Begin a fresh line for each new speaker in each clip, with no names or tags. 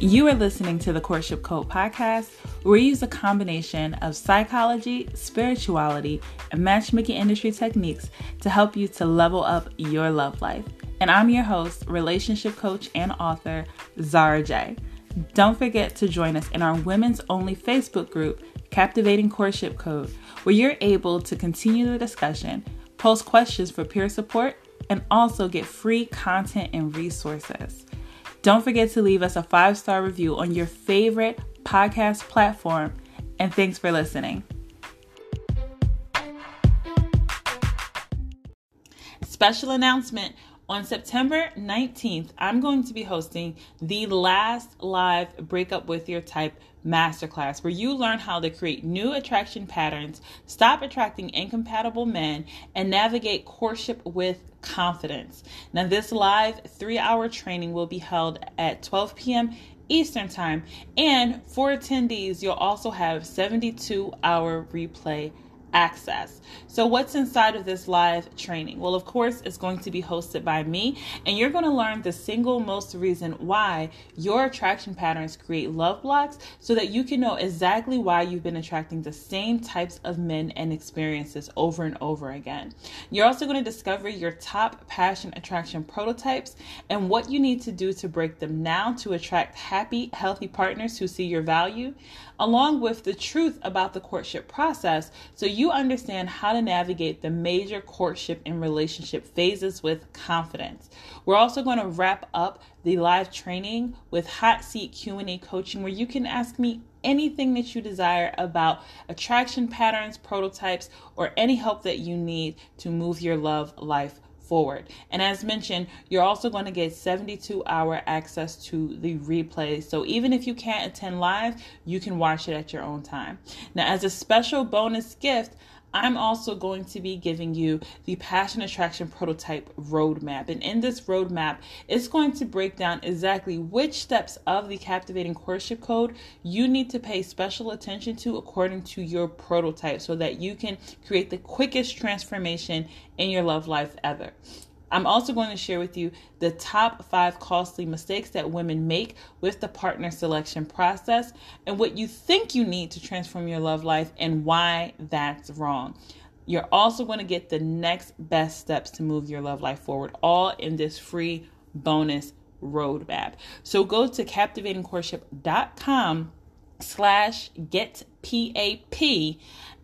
You are listening to the Courtship Code podcast, where we use a combination of psychology, spirituality, and matchmaking industry techniques to help you to level up your love life. And I'm your host, relationship coach, and author, Zara J. Don't forget to join us in our women's only Facebook group, Captivating Courtship Code, where you're able to continue the discussion, post questions for peer support, and also get free content and resources. Don't forget to leave us a five star review on your favorite podcast platform. And thanks for listening. Special announcement on September 19th, I'm going to be hosting the last live Breakup with Your Type masterclass where you learn how to create new attraction patterns, stop attracting incompatible men, and navigate courtship with confidence. Now, this live three hour training will be held at 12 p.m. Eastern Time, and for attendees, you'll also have 72 hour replay access. So, what's inside of this live training? Well, of course, it's going to be hosted by me, and you're going to learn the single most reason why your attraction patterns create love blocks so that you can know exactly why you've been attracting the same types of men and experiences over and over again. You're also going to discover your top passion attraction prototypes and what you need to do to break them now to attract happy, healthy partners who see your value, along with the truth about the courtship process so you understand how to navigate the major courtship and relationship phases with confidence. We're also going to wrap up the live training with hot seat Q&A coaching where you can ask me anything that you desire about attraction patterns, prototypes, or any help that you need to move your love life forward. And as mentioned, you're also going to get 72 hour access to the replay. So even if you can't attend live, you can watch it at your own time. Now, as a special bonus gift, I'm also going to be giving you the Passion Attraction Prototype Roadmap. And in this roadmap, it's going to break down exactly which steps of the Captivating Courtship Code you need to pay special attention to according to your prototype so that you can create the quickest transformation in your love life ever. I'm also going to share with you the top five costly mistakes that women make with the partner selection process and what you think you need to transform your love life and why that's wrong. You're also going to get the next best steps to move your love life forward, all in this free bonus roadmap. So go to captivatingcourtship.com slash get PAP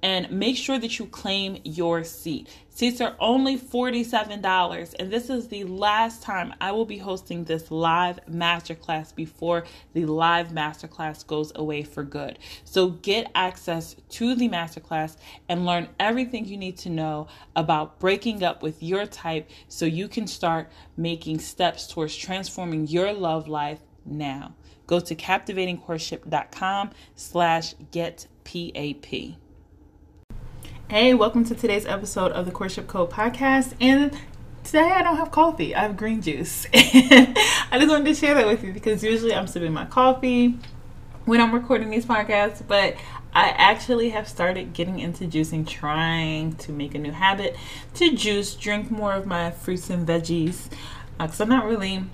and make sure that you claim your seat. Seats are only $47, and this is the last time I will be hosting this live masterclass before the live masterclass goes away for good. So get access to the masterclass and learn everything you need to know about breaking up with your type so you can start making steps towards transforming your love life now. Go to captivatingcourtship.com slash get PAP. Hey, welcome to today's episode of the Courtship Code podcast. And today I don't have coffee, I have green juice. I just wanted to share that with you because usually I'm sipping my coffee when I'm recording these podcasts, but I actually have started getting into juicing, trying to make a new habit to juice, drink more of my fruits and veggies because uh, I'm not really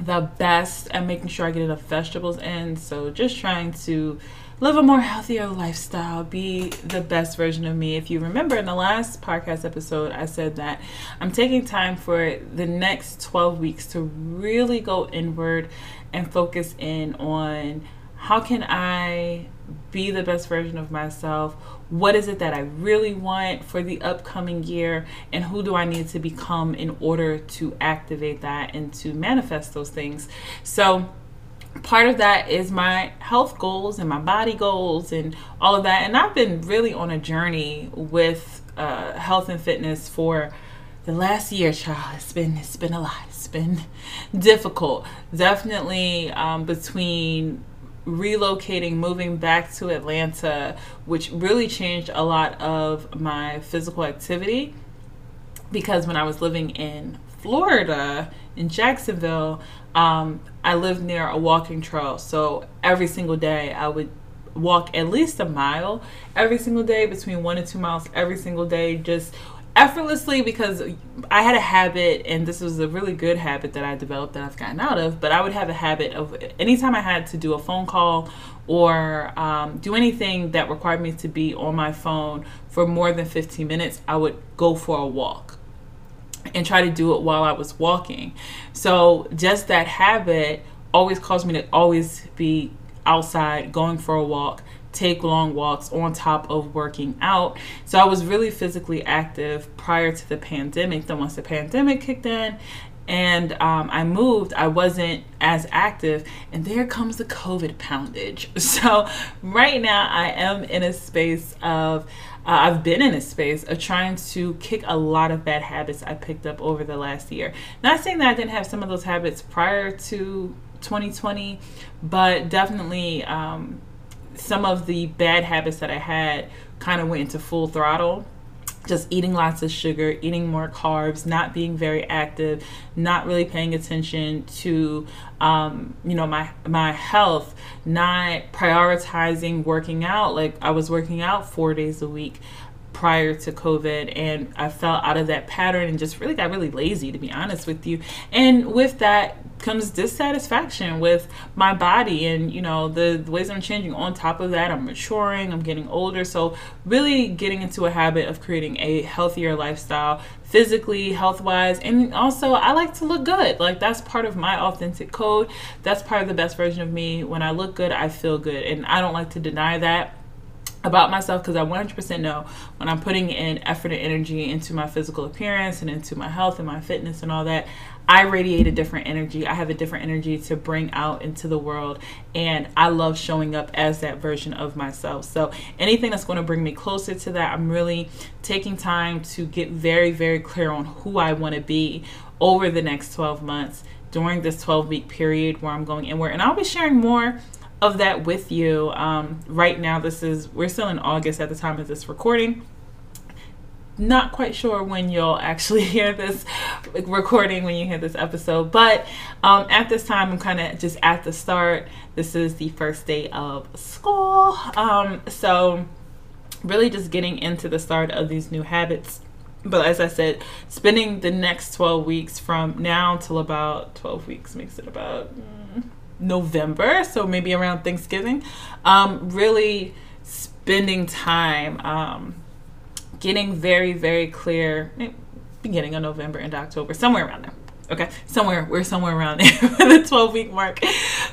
the best at making sure I get enough vegetables in. So just trying to live a more healthier lifestyle, be the best version of me. If you remember in the last podcast episode, I said that I'm taking time for the next 12 weeks to really go inward and focus in on how can I be the best version of myself? What is it that I really want for the upcoming year? And who do I need to become in order to activate that and to manifest those things? So, part of that is my health goals and my body goals and all of that. And I've been really on a journey with uh, health and fitness for the last year, child. It's been it's been a lot. It's been difficult. Definitely um, between relocating, moving back to Atlanta, which really changed a lot of my physical activity. Because when I was living in Florida, in Jacksonville, um, I lived near a walking trail. So every single day I would walk at least a mile every single day, between one and two miles every single day, just effortlessly because I had a habit, and this was a really good habit that I developed that I've gotten out of. But I would have a habit of anytime I had to do a phone call or um, do anything that required me to be on my phone for more than 15 minutes, I would go for a walk and try to do it while I was walking. So just that habit always caused me to always be outside going for a walk take long walks on top of working out. So I was really physically active prior to the pandemic. Then once the pandemic kicked in and um, I moved, I wasn't as active. And there comes the COVID poundage. So right now I am in a space of uh, I've been in a space of trying to kick a lot of bad habits I picked up over the last year. Not saying that I didn't have some of those habits prior to 2020, but definitely um, some of the bad habits that I had kind of went into full throttle. Just eating lots of sugar, eating more carbs, not being very active, not really paying attention to, um, you know, my my health, not prioritizing working out. Like I was working out four days a week prior to COVID, and I fell out of that pattern and just really got really lazy, to be honest with you. And with that, comes dissatisfaction with my body and you know the, the, ways i'm changing. On top of that i'm maturing i'm getting older. So really getting into a habit of creating a healthier lifestyle physically health wise and also i like to look good. Like that's part of my authentic code. That's part of the best version of me. When i look good i feel good. And i don't like to deny that about myself because I 100% know when I'm putting in effort and energy into my physical appearance and into my health and my fitness and all that, I radiate a different energy. I have a different energy to bring out into the world. And I love showing up as that version of myself. So anything that's going to bring me closer to that, I'm really taking time to get very, very clear on who I want to be over the next 12 months during this 12 week period where I'm going inward. And I'll be sharing more of that with you. Um, right now, this is, we're still in August at the time of this recording not quite sure when you'll actually hear this recording when you hear this episode but um, at this time i'm kind of just at the start. This is the first day of school um, so really just getting into the start of these new habits. But as i said spending the next 12 weeks from now till about 12 weeks makes it about november so maybe around thanksgiving um, really spending time um, getting very, very clear, eh, beginning of November and October, somewhere around there. Okay, somewhere, we're somewhere around there for the 12 week mark.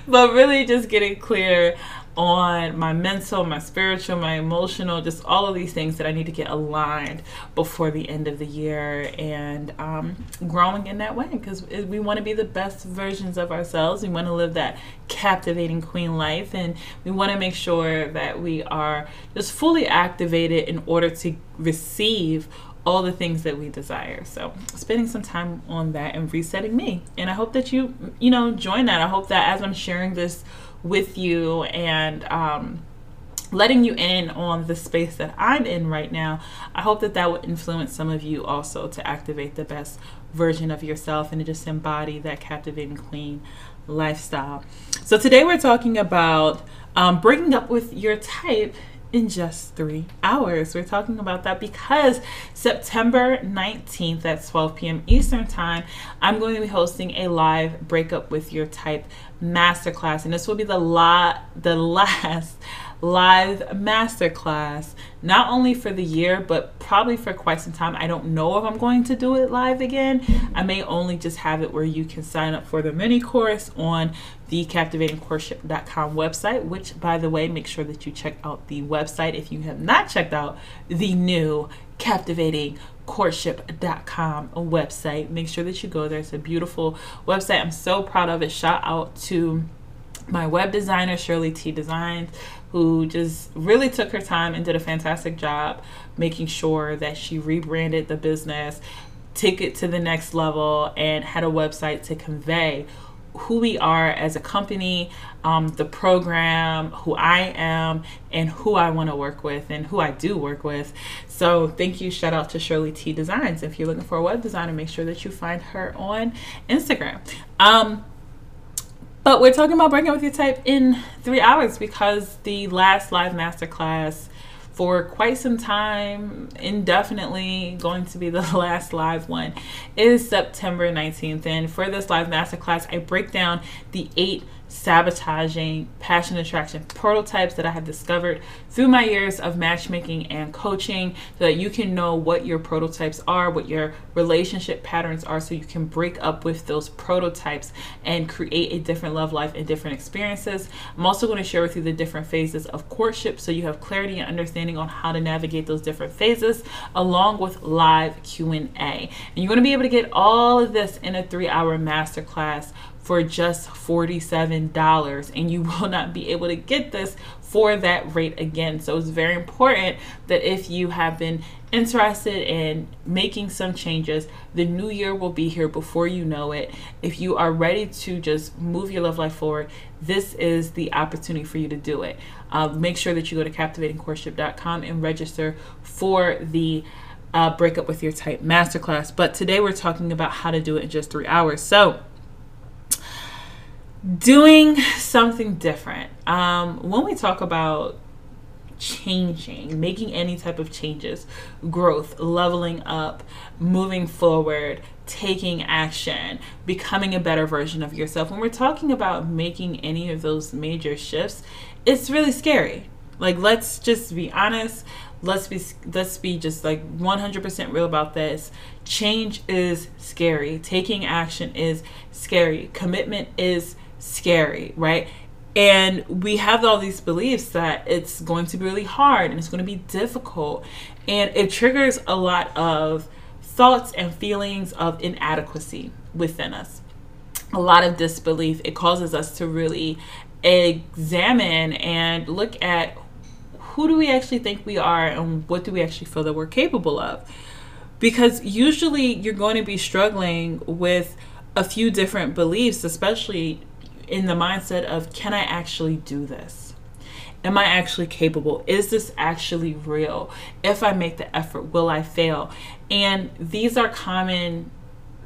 But really just getting clear on my mental, my spiritual, my emotional, just all of these things that I need to get aligned before the end of the year and um, growing in that way because we want to be the best versions of ourselves. We want to live that captivating queen life and we want to make sure that we are just fully activated in order to receive all the things that we desire. So, spending some time on that and resetting me. And I hope that you, you know, join that. I hope that as I'm sharing this with you and um, letting you in on the space that I'm in right now, I hope that that will influence some of you also to activate the best version of yourself and to just embody that captivating queen lifestyle. So today we're talking about um, breaking up with your type in just three hours. We're talking about that because September 19th at 12 p.m. Eastern Time, I'm going to be hosting a live breakup with your type masterclass, and this will be the la- the last live masterclass, not only for the year, but probably for quite some time. I don't know if I'm going to do it live again. I may only just have it where you can sign up for the mini course on the captivatingcourtship.com website, which, by the way, make sure that you check out the website if you have not checked out the new captivating courtship.com website. Make sure that you go there. It's a beautiful website. I'm so proud of it. Shout out to my web designer shirley t. Designs who just really took her time and did a fantastic job making sure that she rebranded the business, took it to the next level, and had a website to convey who we are as a company, um, the program, who I am, and who I want to work with and who I do work with. So, thank you. Shout out to Shirley T Designs. If you're looking for a web designer, make sure that you find her on Instagram. Um, but we're talking about breaking with your type in three hours because the last live masterclass for quite some time, indefinitely, going to be the last live one, is September 19th. And for this live masterclass, I break down the eight sabotaging passion attraction prototypes that I have discovered through my years of matchmaking and coaching so that you can know what your prototypes are, what your relationship patterns are, so you can break up with those prototypes and create a different love life and different experiences. I'm also going to share with you the different phases of courtship so you have clarity and understanding on how to navigate those different phases along with live Q&A. And you're going to be able to get all of this in a 3-hour masterclass for just $47 and you will not be able to get this for that rate again. So it's very important that if you have been interested in making some changes, the new year will be here before you know it. If you are ready to just move your love life forward, this is the opportunity for you to do it. Uh, make sure that you go to captivatingcourtship.com and register for the uh, breakup with your type masterclass. But today we're talking about how to do it in just three hours. So doing something different. Um, when we talk about changing, making any type of changes, growth, leveling up, moving forward, taking action, becoming a better version of yourself, when we're talking about making any of those major shifts, it's really scary. Like let's just be honest, let's be let's be just like 100% real about this. Change is scary. Taking action is scary. Commitment is scary, right? And we have all these beliefs that it's going to be really hard and it's going to be difficult. And it triggers a lot of thoughts and feelings of inadequacy within us, a lot of disbelief. It causes us to really examine and look at who do we actually think we are and what do we actually feel that we're capable of. Because usually you're going to be struggling with a few different beliefs, especially in the mindset of can I actually do this? Am I actually capable? Is this actually real? If I make the effort, will I fail? And these are common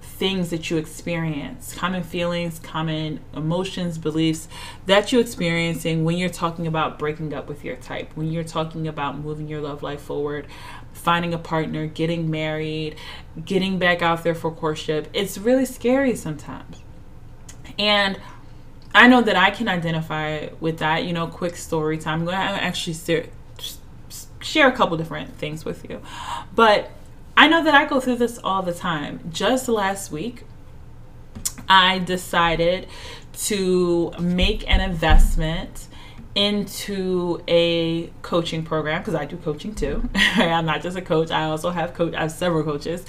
things that you experience, common feelings, common emotions, beliefs that you're experiencing when you're talking about breaking up with your type, when you're talking about moving your love life forward, finding a partner, getting married, getting back out there for courtship. It's really scary sometimes. And I know that I can identify with that. You know, quick story time. I'm going to actually share a couple different things with you. But I know that I go through this all the time. Just last week, I decided to make an investment into a coaching program because I do coaching too. I'm not just a coach; I also have coach. I have several coaches,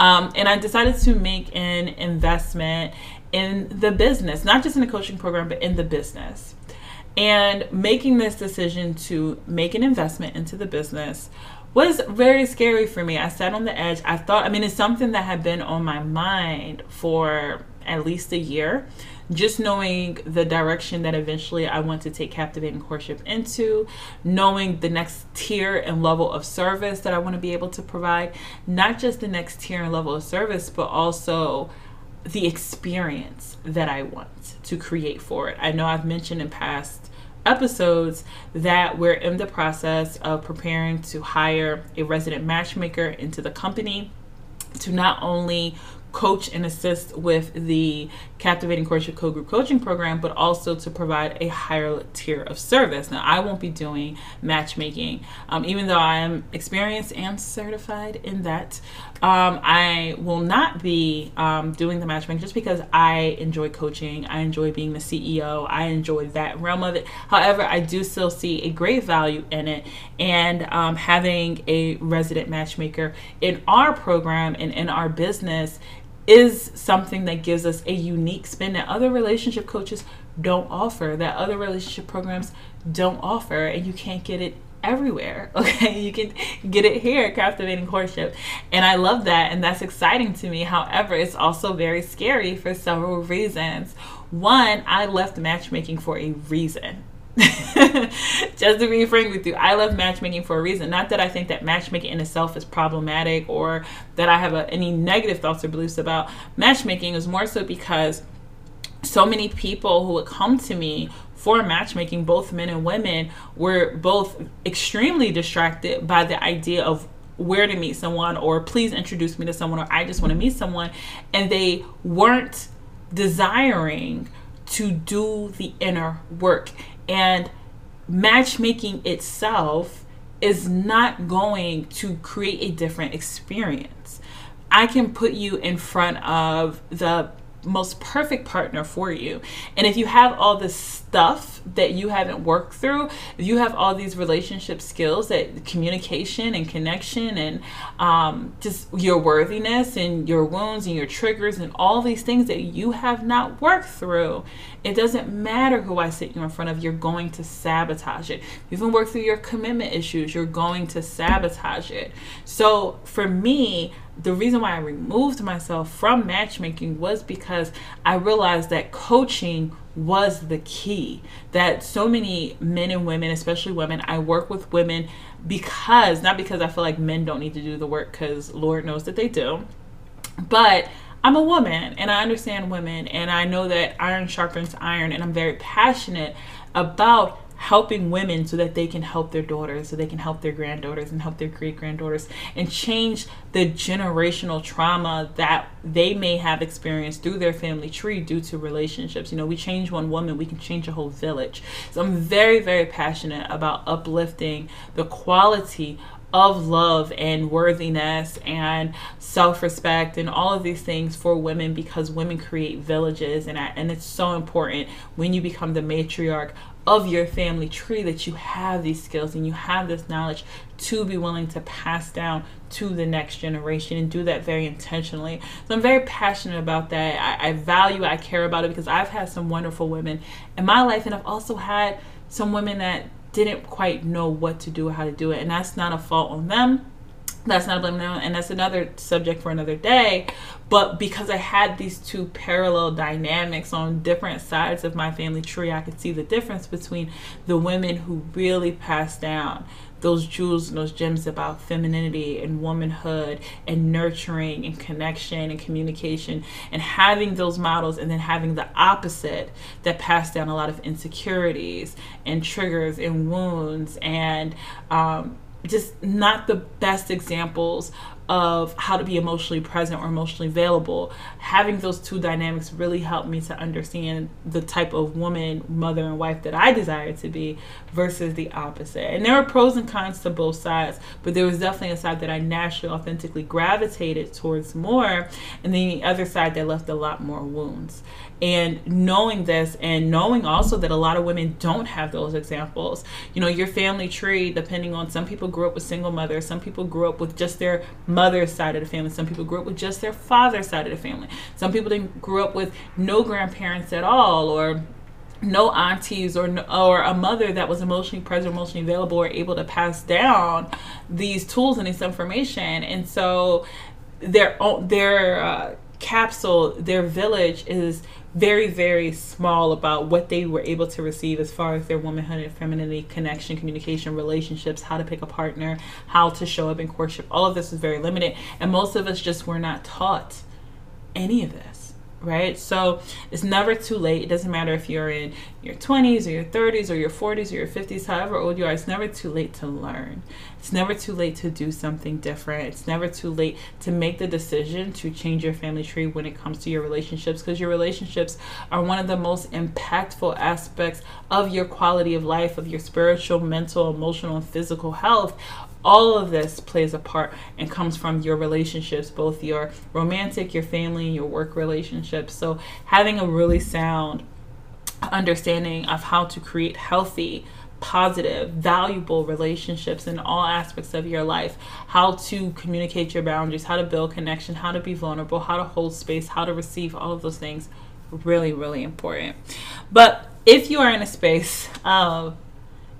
um, and I decided to make an investment in the business, not just in the coaching program, but in the business. And making this decision to make an investment into the business was very scary for me. I sat on the edge. I thought, I mean, it's something that had been on my mind for at least a year. Just knowing the direction that eventually I want to take Captivating Courtship into, knowing the next tier and level of service that I want to be able to provide, not just the next tier and level of service, but also the experience that I want to create for it. I know I've mentioned in past episodes that we're in the process of preparing to hire a resident matchmaker into the company to not only coach and assist with the Captivating Courtship Code Group coaching program, but also to provide a higher tier of service. Now, I won't be doing matchmaking, um, even though I am experienced and certified in that. Um, I will not be um, doing the matchmaking just because I enjoy coaching. I enjoy being the CEO. I enjoy that realm of it. However, I do still see a great value in it, and um, having a resident matchmaker in our program and in our business is something that gives us a unique spin that other relationship coaches don't offer, that other relationship programs don't offer, and you can't get it everywhere. Okay, you can get it here at Captivating Courtship, and I love that, and that's exciting to me. However, it's also very scary for several reasons. One, I left matchmaking for a reason. just to be frank with you, I love matchmaking for a reason. Not that I think that matchmaking in itself is problematic or that I have a, any negative thoughts or beliefs about matchmaking. Is more so because so many people who would come to me for matchmaking, both men and women, were both extremely distracted by the idea of where to meet someone or please introduce me to someone or I just want to meet someone and they weren't desiring to do the inner work and matchmaking itself is not going to create a different experience. I can put you in front of the most perfect partner for you. And if you have all this stuff that you haven't worked through, if you have all these relationship skills that communication and connection and um, just your worthiness and your wounds and your triggers and all these things that you have not worked through, it doesn't matter who I sit you in front of, you're going to sabotage it. You haven't worked through your commitment issues, you're going to sabotage it. So for me, the reason why I removed myself from matchmaking was because I realized that coaching was the key. That so many men and women, especially women, I work with women because, not because I feel like men don't need to do the work, because Lord knows that they do, but I'm a woman and I understand women and I know that iron sharpens iron and I'm very passionate about helping women so that they can help their daughters, so they can help their granddaughters and help their great granddaughters and change the generational trauma that they may have experienced through their family tree due to relationships. You know, we change one woman, we can change a whole village. So I'm very, very passionate about uplifting the quality of love and worthiness and self-respect and all of these things for women because women create villages and I, and it's so important when you become the matriarch of your family tree that you have these skills and you have this knowledge to be willing to pass down to the next generation and do that very intentionally. So I'm very passionate about that. I, I value, it, I care about it because I've had some wonderful women in my life and I've also had some women that didn't quite know what to do or how to do it. And that's not a fault on them. That's not a blame them. And that's another subject for another day. But because I had these two parallel dynamics on different sides of my family tree, I could see the difference between the women who really passed down those jewels and those gems about femininity and womanhood and nurturing and connection and communication and having those models and then having the opposite that pass down a lot of insecurities and triggers and wounds and um, just not the best examples of how to be emotionally present or emotionally available. Having those two dynamics really helped me to understand the type of woman, mother, and wife that I desire to be versus the opposite. And there are pros and cons to both sides, but there was definitely a side that I naturally, authentically gravitated towards more, and then the other side that left a lot more wounds and knowing this and knowing also that a lot of women don't have those examples. You know your family tree depending on some people grew up with single mothers some people grew up with just their mother's side of the family some people grew up with just their father's side of the family. Some people didn't grew up with no grandparents at all or no aunties or or a mother that was emotionally present, emotionally available, or able to pass down these tools and this information, and so their their uh, capsule, their village is very, very small about what they were able to receive as far as their womanhood and femininity, connection, communication, relationships, how to pick a partner, how to show up in courtship. All of this is very limited. And most of us just were not taught any of this right? So it's never too late. It doesn't matter if you're in your 20s or your 30s or your 40s or your 50s, however old you are, it's never too late to learn. It's never too late to do something different. It's never too late to make the decision to change your family tree when it comes to your relationships because your relationships are one of the most impactful aspects of your quality of life, of your spiritual, mental, emotional, and physical health all of this plays a part and comes from your relationships, both your romantic, your family, your work relationships. So, having a really sound understanding of how to create healthy, positive, valuable relationships in all aspects of your life, how to communicate your boundaries, how to build connection, how to be vulnerable, how to hold space, how to receive all of those things really, really important. But if you are in a space of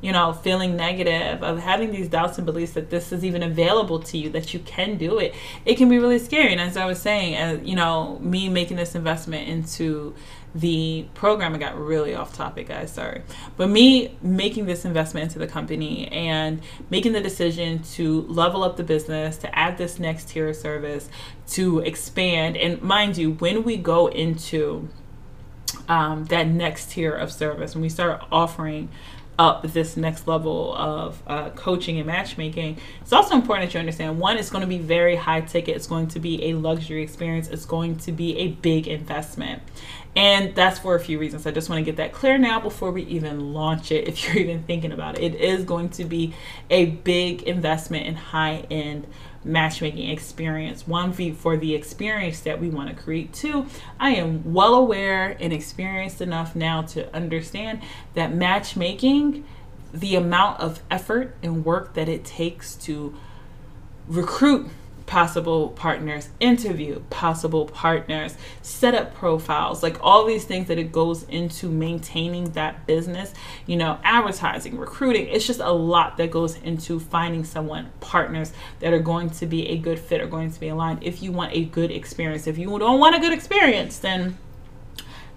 you know, feeling negative, of having these doubts and beliefs that this is even available to you, that you can do it, it can be really scary. And as I was saying, as you know, me making this investment into the program, I got really off topic, guys, sorry. But me making this investment into the company and making the decision to level up the business, to add this next tier of service, to expand. And mind you, when we go into um, that next tier of service, when we start offering up this next level of uh, coaching and matchmaking, it's also important that you understand one, it's going to be very high ticket, it's going to be a luxury experience, it's going to be a big investment. And that's for a few reasons. I just want to get that clear now before we even launch it, if you're even thinking about it. It is going to be a big investment in high end matchmaking experience. One, for the experience that we want to create. Two, I am well aware and experienced enough now to understand that matchmaking, the amount of effort and work that it takes to recruit possible partners, interview possible partners, set up profiles, like all these things that it goes into maintaining that business, you know, advertising, recruiting. It's just a lot that goes into finding someone, partners that are going to be a good fit, are going to be aligned. If you want a good experience, if you don't want a good experience, then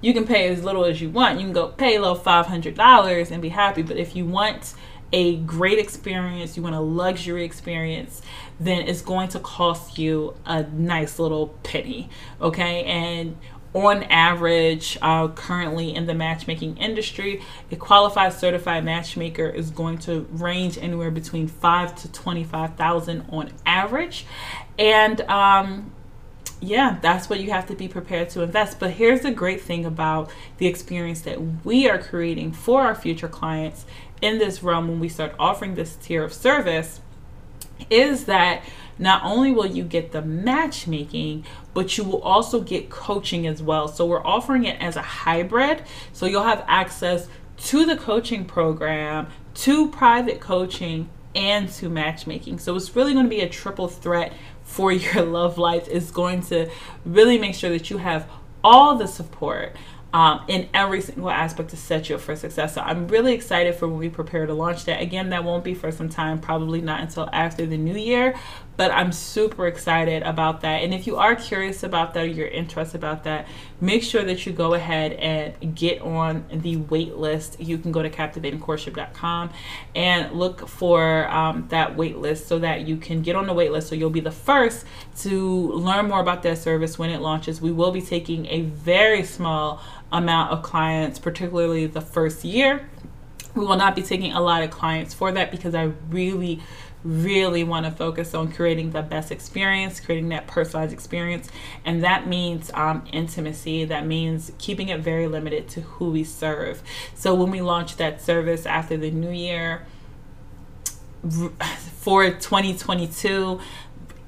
you can pay as little as you want. You can go pay a little $500 and be happy. But if you want a great experience, you want a luxury experience, then it's going to cost you a nice little penny. Okay. And on average, uh, currently in the matchmaking industry, a qualified certified matchmaker is going to range anywhere between five to twenty-five thousand on average, and um, yeah, that's what you have to be prepared to invest. But here's the great thing about the experience that we are creating for our future clients in this realm when we start offering this tier of service is that not only will you get the matchmaking, but you will also get coaching as well. So we're offering it as a hybrid. So you'll have access to the coaching program, to private coaching, and to matchmaking. So it's really going to be a triple threat for your love life. It's going to really make sure that you have all the support um, in every single aspect to set you up for success. So I'm really excited for when we prepare to launch that. Again, that won't be for some time, probably not until after the new year, but I'm super excited about that. And if you are curious about that or you're interested about that, make sure that you go ahead and get on the wait list. You can go to captivatingcourtship.com and look for um, that wait list so that you can get on the wait list so you'll be the first to learn more about that service when it launches. We will be taking a very small amount of clients, particularly the first year. We will not be taking a lot of clients for that because I really really want to focus on creating the best experience, creating that personalized experience. And that means um, intimacy. That means keeping it very limited to who we serve. So when we launch that service after the new year for 2022,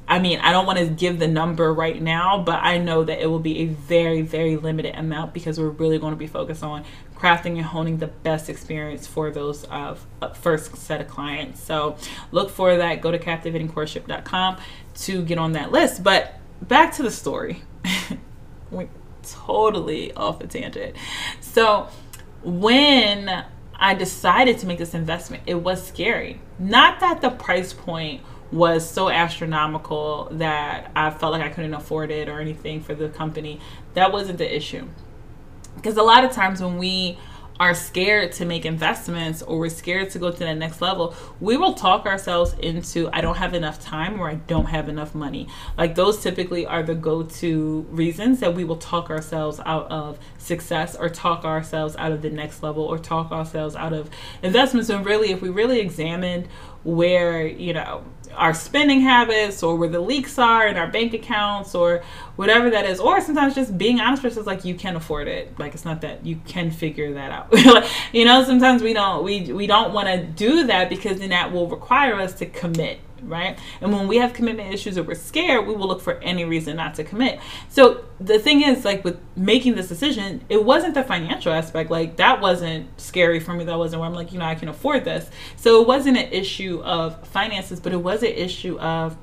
I mean, I don't want to give the number right now, but I know that it will be a very, very limited amount because we're really going to be focused on crafting and honing the best experience for those uh, first set of clients. So look for that. Go to captivatingcourtship.com to get on that list. But back to the story. we totally off a tangent. So when I decided to make this investment, it was scary. Not that the price point was so astronomical that I felt like I couldn't afford it or anything for the company. That wasn't the issue because a lot of times when we are scared to make investments or we're scared to go to the next level, we will talk ourselves into I don't have enough time or I don't have enough money. Like those typically are the go-to reasons that we will talk ourselves out of success or talk ourselves out of the next level or talk ourselves out of investments. And really if we really examined where, you know, our spending habits or where the leaks are in our bank accounts or whatever that is. Or sometimes just being honest with us like you can afford it. Like it's not that you can figure that out. You know sometimes we don't we we don't want to do that because then that will require us to commit right? And when we have commitment issues or we're scared, we will look for any reason not to commit. So the thing is, like with making this decision, it wasn't the financial aspect. Like that wasn't scary for me. That wasn't where I'm like, you know, I can afford this. So it wasn't an issue of finances, but it was an issue of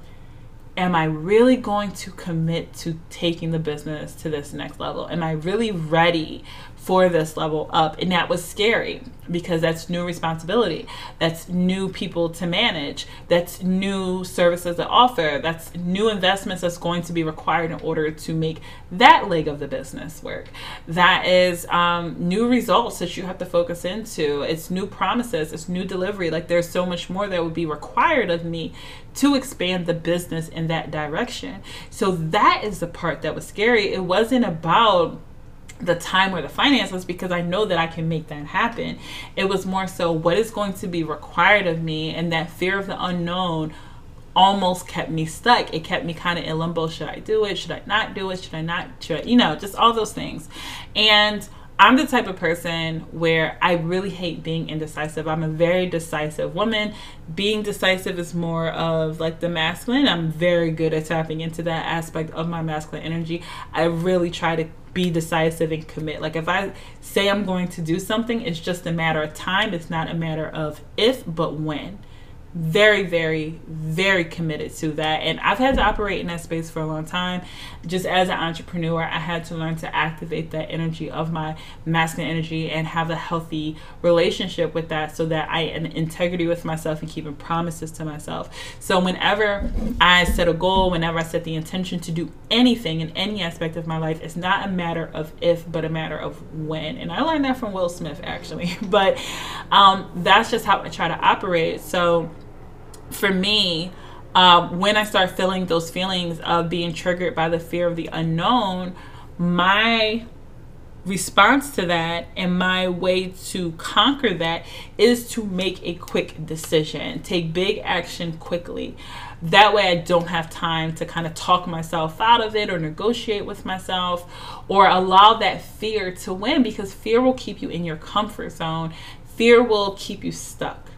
am I really going to commit to taking the business to this next level? Am I really ready for this level up. And that was scary because that's new responsibility. That's new people to manage. That's new services to offer. That's new investments that's going to be required in order to make that leg of the business work. That is um, new results that you have to focus into. It's new promises. It's new delivery. Like there's so much more that would be required of me to expand the business in that direction. So that is the part that was scary. It wasn't about the time or the finances because I know that I can make that happen. It was more so what is going to be required of me and that fear of the unknown almost kept me stuck. It kept me kind of in limbo. Should I do it? Should I not do it? Should I not? Should I, you know, just all those things. And I'm the type of person where I really hate being indecisive. I'm a very decisive woman. Being decisive is more of like the masculine. I'm very good at tapping into that aspect of my masculine energy. I really try to be decisive and commit. Like if I say I'm going to do something, it's just a matter of time. It's not a matter of if, but when very very very committed to that. And i've had to operate in that space for a long time. Just as an entrepreneur i had to learn to activate that energy of my masculine energy and have a healthy relationship with that so that i am integrity with myself and keeping promises to myself. So whenever i set a goal whenever i set the intention to do anything in any aspect of my life it's not a matter of if but a matter of when. And i learned that from will smith actually. But um, that's just how i try to operate. So for me, uh, when I start feeling those feelings of being triggered by the fear of the unknown, my response to that and my way to conquer that is to make a quick decision, take big action quickly. That way, I don't have time to kind of talk myself out of it or negotiate with myself or allow that fear to win because fear will keep you in your comfort zone. Fear will keep you stuck.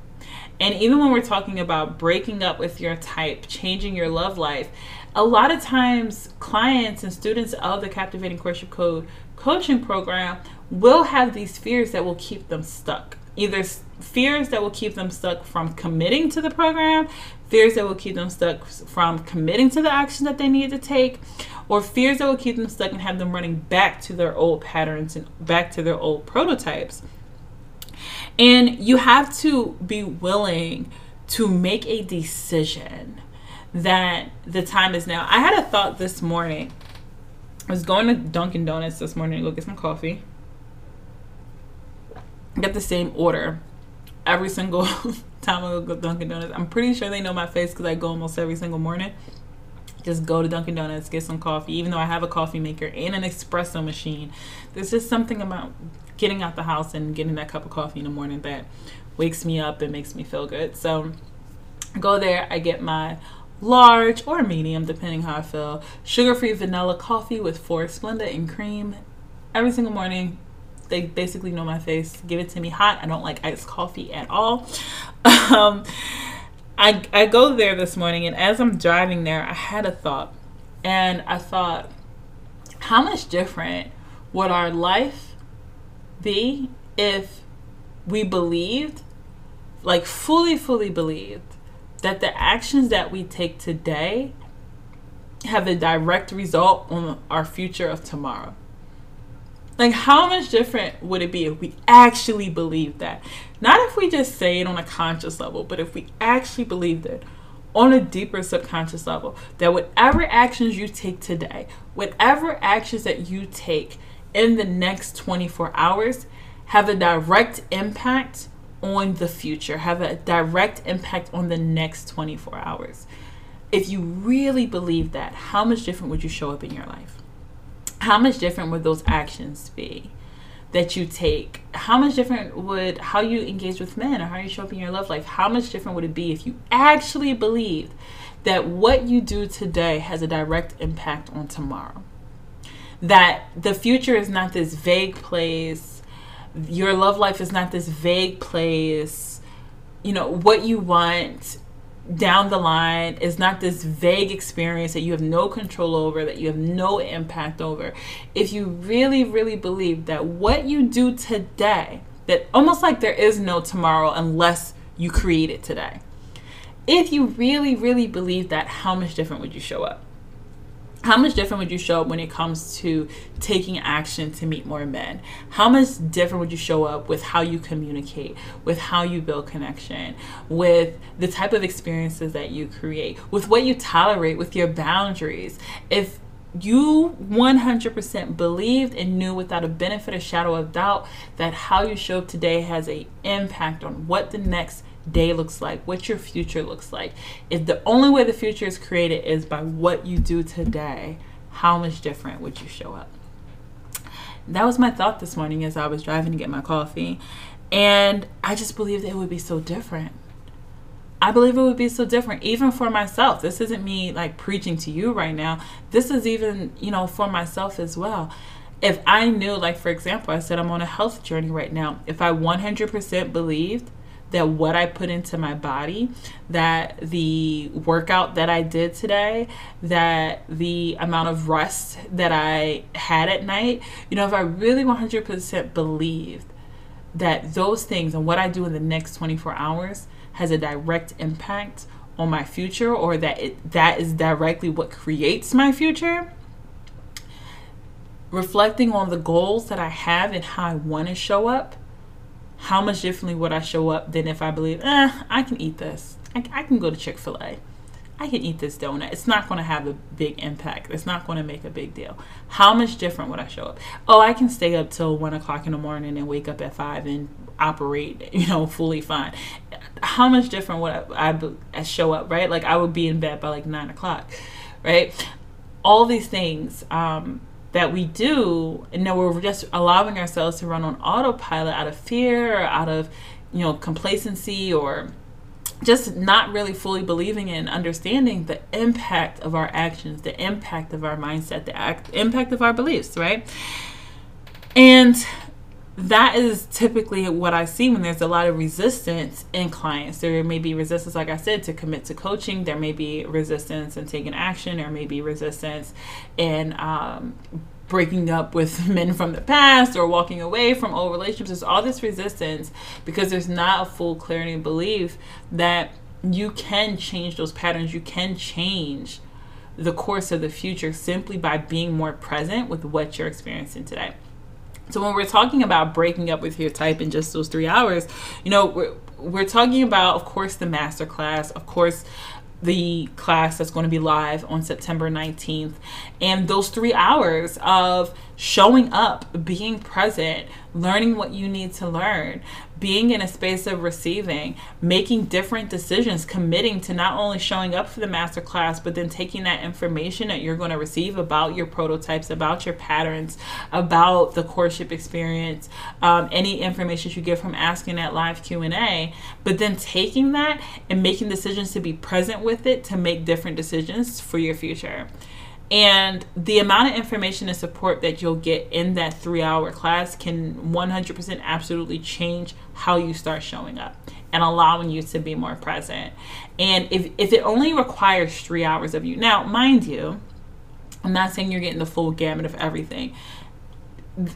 And even when we're talking about breaking up with your type, changing your love life, a lot of times clients and students of the Captivating Courtship Code coaching program will have these fears that will keep them stuck. Either fears that will keep them stuck from committing to the program, fears that will keep them stuck from committing to the action that they need to take, or fears that will keep them stuck and have them running back to their old patterns and back to their old prototypes. And you have to be willing to make a decision that the time is now. I had a thought this morning. I was going to Dunkin' Donuts this morning to go get some coffee. Get the same order every single time I go to Dunkin' Donuts. I'm pretty sure they know my face because I go almost every single morning. Just go to Dunkin' Donuts, get some coffee. Even though I have a coffee maker and an espresso machine, there's just something about getting out the house and getting that cup of coffee in the morning that wakes me up and makes me feel good. So go there, I get my large or medium, depending how I feel, sugar-free vanilla coffee with four Splenda and cream every single morning. They basically know my face. Give it to me hot. I don't like iced coffee at all. um, I, I go there this morning, and as I'm driving there, I had a thought. And I thought, how much different would our life be if we believed, like fully, fully believed, that the actions that we take today have a direct result on our future of tomorrow. Like, how much different would it be if we actually believed that? Not if we just say it on a conscious level, but if we actually believed it on a deeper subconscious level that whatever actions you take today, whatever actions that you take in the next 24 hours have a direct impact on the future, have a direct impact on the next 24 hours. If you really believe that, how much different would you show up in your life? How much different would those actions be that you take? How much different would how you engage with men or how you show up in your love life? How much different would it be if you actually believed that what you do today has a direct impact on tomorrow? That the future is not this vague place. Your love life is not this vague place. You know, what you want down the line is not this vague experience that you have no control over, that you have no impact over. If you really, really believe that what you do today, that almost like there is no tomorrow unless you create it today. If you really, really believe that, how much different would you show up? How much different would you show up when it comes to taking action to meet more men? How much different would you show up with how you communicate, with how you build connection, with the type of experiences that you create, with what you tolerate, with your boundaries? If you 100% believed and knew without a benefit or shadow of doubt that how you show up today has a impact on what the next day looks like, what your future looks like. If the only way the future is created is by what you do today, how much different would you show up? That was my thought this morning as I was driving to get my coffee. And I just believed it would be so different. I believe it would be so different, even for myself. This isn't me like preaching to you right now. This is even, you know, for myself as well. If I knew, like, for example, I said I'm on a health journey right now. If I 100% believed that what I put into my body, that the workout that I did today, that the amount of rest that I had at night, you know, if I really 100% believed that those things and what I do in the next 24 hours has a direct impact on my future or that it, that is directly what creates my future reflecting on the goals that I have and how I want to show up how much differently would I show up than if I believe eh I can eat this I, I can go to Chick-fil-A I can eat this donut. It's not going to have a big impact. It's not going to make a big deal. How much different would I show up? Oh, I can stay up till one o'clock in the morning and wake up at five and operate, you know, fully fine. How much different would I, I show up, right? Like I would be in bed by like nine o'clock, right? All these things um, that we do, and now we're just allowing ourselves to run on autopilot out of fear or out of, you know, complacency or just not really fully believing and understanding the impact of our actions, the impact of our mindset, the act, impact of our beliefs, right? And that is typically what I see when there's a lot of resistance in clients. There may be resistance, like I said, to commit to coaching. There may be resistance in taking action. There may be resistance in um, breaking up with men from the past or walking away from old relationships. There's all this resistance because there's not a full clarity and belief that you can change those patterns. You can change the course of the future simply by being more present with what you're experiencing today. So when we're talking about breaking up with your type in just those three hours, you know, we're, we're talking about, of course, the master class, of course, the class that's going to be live on September 19th. And those three hours of showing up, being present, learning what you need to learn, being in a space of receiving, making different decisions, committing to not only showing up for the master class, but then taking that information that you're going to receive about your prototypes, about your patterns, about the courtship experience, um, any information you get from asking that live Q&A, but then taking that and making decisions to be present with it to make different decisions for your future. And the amount of information and support that you'll get in that three hour class can 100% absolutely change how you start showing up and allowing you to be more present. And if, if it only requires three hours of you, now, mind you, I'm not saying you're getting the full gamut of everything.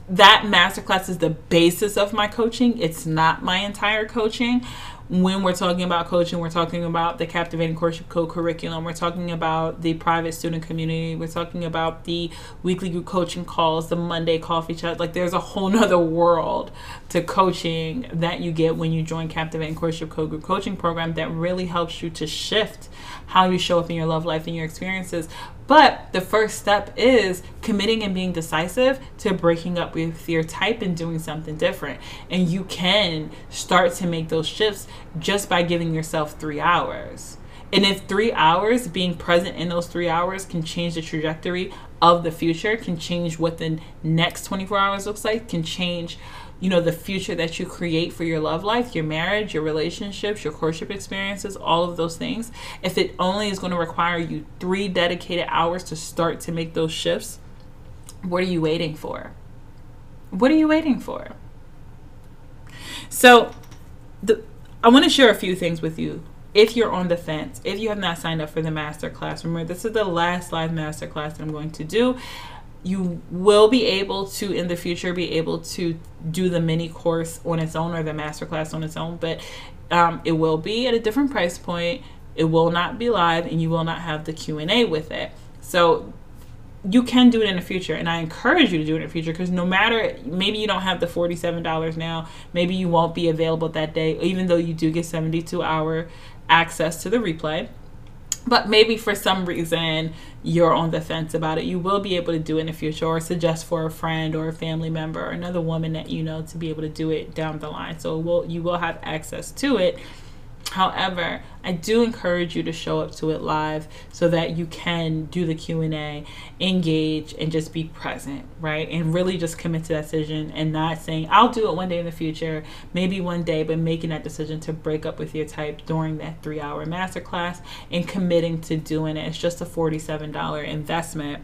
That masterclass is the basis of my coaching. It's not my entire coaching when we're talking about coaching, we're talking about the Captivating Courtship Code curriculum. We're talking about the private student community. We're talking about the weekly group coaching calls, the Monday coffee chat. Like there's a whole nother world to coaching that you get when you join Captivating Courtship Code group coaching program that really helps you to shift how you show up in your love life and your experiences. But the first step is committing and being decisive to breaking up with your type and doing something different. And you can start to make those shifts just by giving yourself three hours. And if three hours, being present in those three hours, can change the trajectory of the future, can change what the next 24 hours looks like, can change you know the future that you create for your love life your marriage your relationships your courtship experiences all of those things if it only is going to require you three dedicated hours to start to make those shifts what are you waiting for? What are you waiting for? So the i want to share a few things with you. If you're on the fence if you have not signed up for the master class remember this is the last live master class that i'm going to do you will be able to in the future be able to do the mini course on its own or the master class on its own but um, it will be at a different price point. It will not be live and you will not have the q&a with it. So you can do it in the future and i encourage you to do it in the future because no matter maybe you don't have the $47 now maybe you won't be available that day even though you do get 72 hour access to the replay but maybe for some reason you're on the fence about it, you will be able to do in the future or suggest for a friend or a family member or another woman that you know to be able to do it down the line. So will you will have access to it. However, I do encourage you to show up to it live so that you can do the Q&A, engage and just be present, right? And really just commit to that decision and not saying I'll do it one day in the future, maybe one day, but making that decision to break up with your type during that 3-hour masterclass and committing to doing it. It's just a $47 investment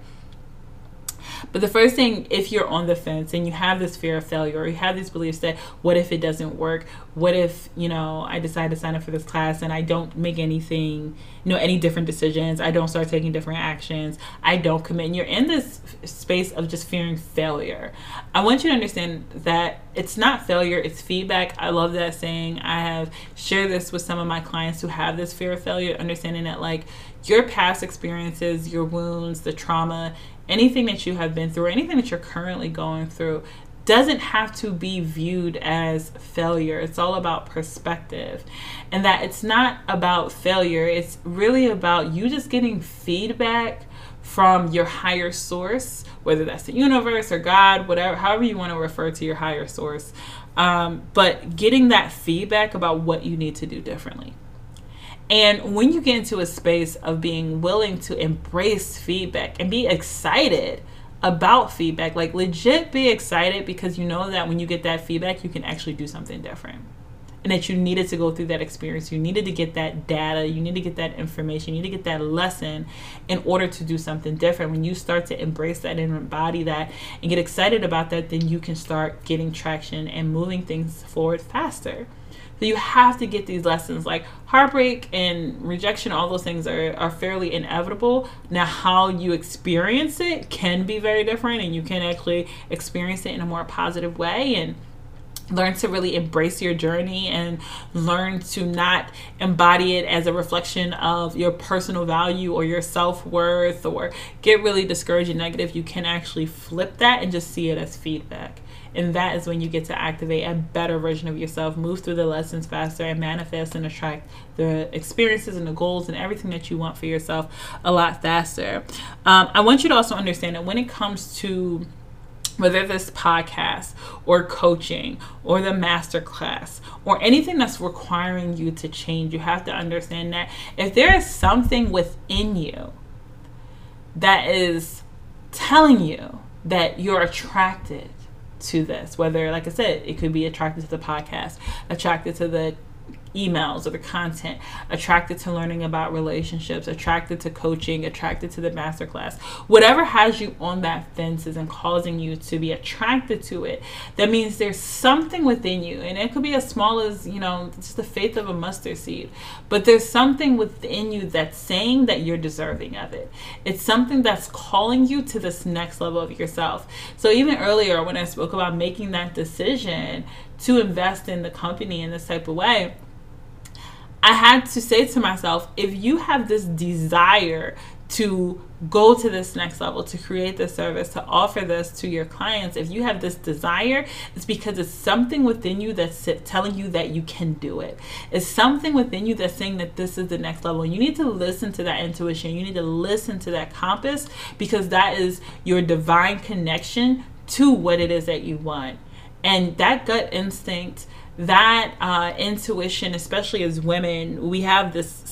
but the first thing, if you're on the fence and you have this fear of failure, or you have these beliefs that what if it doesn't work? What if, you know, I decide to sign up for this class and I don't make anything, you know, any different decisions? I don't start taking different actions. I don't commit. And you're in this space of just fearing failure. I want you to understand that it's not failure, it's feedback. I love that saying. I have shared this with some of my clients who have this fear of failure, understanding that, like, your past experiences, your wounds, the trauma, anything that you have been through, anything that you're currently going through, doesn't have to be viewed as failure. It's all about perspective. And that it's not about failure, it's really about you just getting feedback from your higher source, whether that's the universe or God, whatever, however you want to refer to your higher source. Um, but getting that feedback about what you need to do differently. And when you get into a space of being willing to embrace feedback and be excited about feedback, like legit be excited because you know that when you get that feedback, you can actually do something different. And that you needed to go through that experience, you needed to get that data, you need to get that information, you need to get that lesson in order to do something different. When you start to embrace that and embody that and get excited about that, then you can start getting traction and moving things forward faster. So you have to get these lessons. Like heartbreak and rejection, all those things are, are fairly inevitable. Now, how you experience it can be very different, and you can actually experience it in a more positive way. And learn to really embrace your journey and learn to not embody it as a reflection of your personal value or your self-worth or get really discouraged and negative you can actually flip that and just see it as feedback and that is when you get to activate a better version of yourself, move through the lessons faster, and manifest and attract the experiences and the goals and everything that you want for yourself a lot faster. Um, I want you to also understand that when it comes to whether this podcast or coaching or the masterclass or anything that's requiring you to change, you have to understand that if there is something within you that is telling you that you're attracted to this. Whether, like I said, it could be attracted to the podcast, attracted to the emails or the content, attracted to learning about relationships, attracted to coaching, attracted to the masterclass. Whatever has you on that fence is causing you to be attracted to it, that means there's something within you. And it could be as small as, you know, just the faith of a mustard seed. But there's something within you that's saying that you're deserving of it. It's something that's calling you to this next level of yourself. So even earlier when I spoke about making that decision to invest in the company in this type of way, I had to say to myself, if you have this desire to go to this next level, to create this service, to offer this to your clients, if you have this desire, it's because it's something within you that's telling you that you can do it. It's something within you that's saying that this is the next level. You need to listen to that intuition. You need to listen to that compass because that is your divine connection to what it is that you want. And that gut instinct that uh, intuition, especially as women, we have this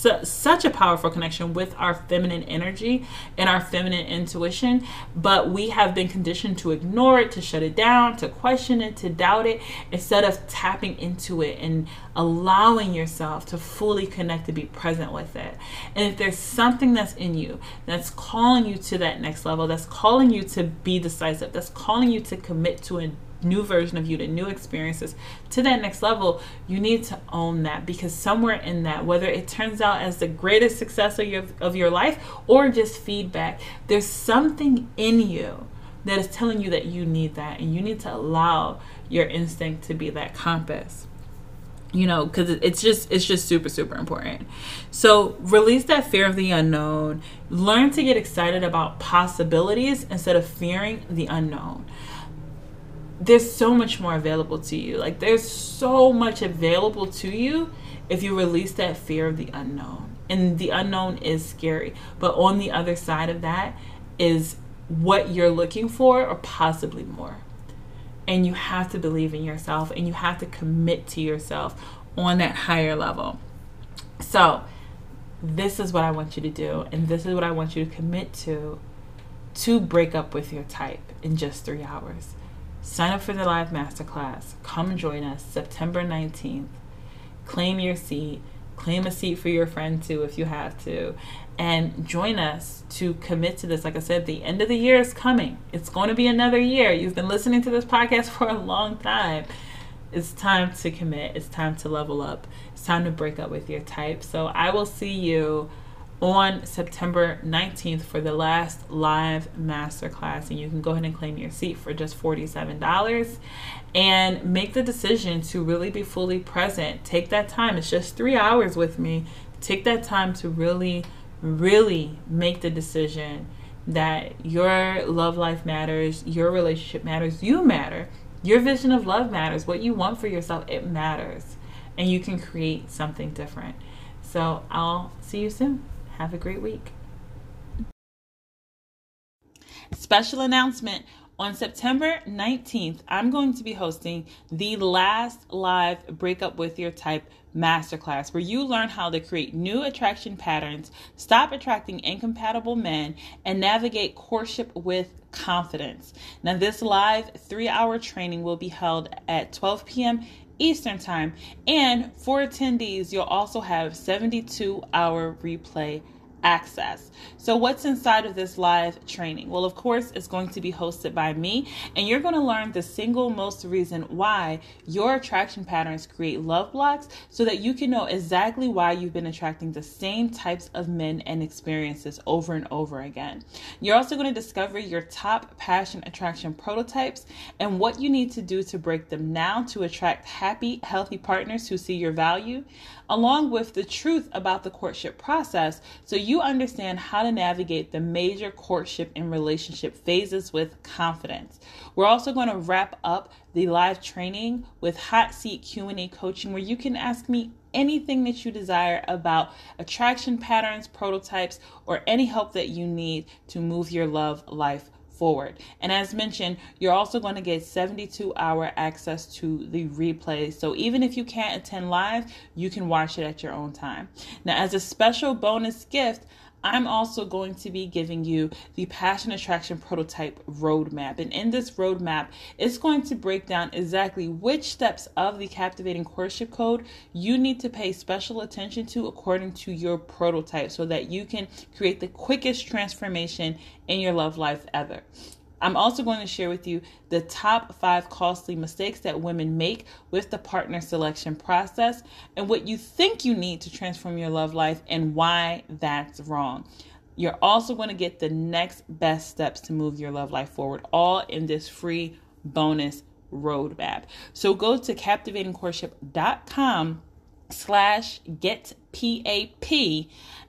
su- such a powerful connection with our feminine energy and our feminine intuition, but we have been conditioned to ignore it, to shut it down, to question it, to doubt it, instead of tapping into it and allowing yourself to fully connect to be present with it. And if there's something that's in you that's calling you to that next level, that's calling you to be decisive, that's calling you to commit to a new version of you to new experiences to that next level you need to own that because somewhere in that whether it turns out as the greatest success of your, of your life or just feedback there's something in you that is telling you that you need that and you need to allow your instinct to be that compass you know because it's just it's just super super important. So release that fear of the unknown. Learn to get excited about possibilities instead of fearing the unknown there's so much more available to you. Like there's so much available to you if you release that fear of the unknown. And the unknown is scary. But on the other side of that is what you're looking for or possibly more. And you have to believe in yourself and you have to commit to yourself on that higher level. So, this is what I want you to do, and this is what I want you to commit to to break up with your type in just three hours. Sign up for the live masterclass. Come join us September 19th. Claim your seat. Claim a seat for your friend too if you have to. And join us to commit to this. Like I said, the end of the year is coming. It's going to be another year. You've been listening to this podcast for a long time. It's time to commit. It's time to level up. It's time to break up with your type. So I will see you on September 19th for the last live masterclass. And you can go ahead and claim your seat for just $47 and make the decision to really be fully present. Take that time. It's just three hours with me. Take that time to really, really make the decision that your love life matters, your relationship matters, you matter. Your vision of love matters. What you want for yourself, it matters. And you can create something different. So I'll see you soon. Have a great week. Special announcement on September 19th, I'm going to be hosting the last live Breakup with Your Type masterclass where you learn how to create new attraction patterns, stop attracting incompatible men, and navigate courtship with confidence. Now, this live three hour training will be held at 12 p.m. Eastern Time. And for attendees, you'll also have 72 hour replay access. So, what's inside of this live training? Well, of course, it's going to be hosted by me, and you're going to learn the single most reason why your attraction patterns create love blocks so that you can know exactly why you've been attracting the same types of men and experiences over and over again. You're also going to discover your top passion attraction prototypes and what you need to do to break them now to attract happy, healthy partners who see your value, along with the truth about the courtship process so you understand how to navigate the major courtship and relationship phases with confidence. We're also going to wrap up the live training with hot seat Q&A coaching where you can ask me anything that you desire about attraction patterns, prototypes, or any help that you need to move your love life forward. And as mentioned, you're also going to get 72 hour access to the replay. So even if you can't attend live, you can watch it at your own time. Now, as a special bonus gift, I'm also going to be giving you the Passion Attraction Prototype Roadmap. And in this roadmap, it's going to break down exactly which steps of the Captivating Courtship Code you need to pay special attention to according to your prototype so that you can create the quickest transformation in your love life ever. I'm also going to share with you the top five costly mistakes that women make with the partner selection process and what you think you need to transform your love life and why that's wrong. You're also going to get the next best steps to move your love life forward, all in this free bonus roadmap. So go to captivatingcourtship.com slash get PAP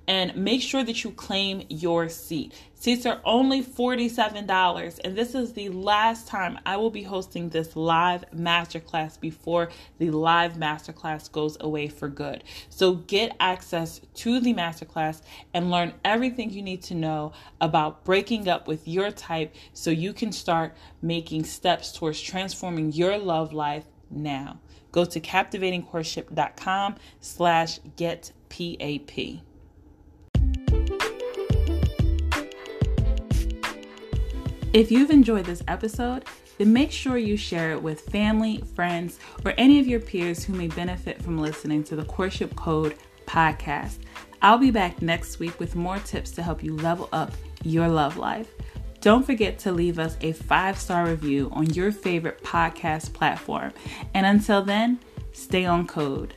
and make sure that you claim your seat. Seats are only $47, and this is the last time I will be hosting this live masterclass before the live masterclass goes away for good. So get access to the masterclass and learn everything you need to know about breaking up with your type so you can start making steps towards transforming your love life now. Go to captivatingcourtship.com slash get PAP. If you've enjoyed this episode, then make sure you share it with family, friends, or any of your peers who may benefit from listening to the Courtship Code podcast. I'll be back next week with more tips to help you level up your love life. Don't forget to leave us a five star review on your favorite podcast platform. And until then, stay on code.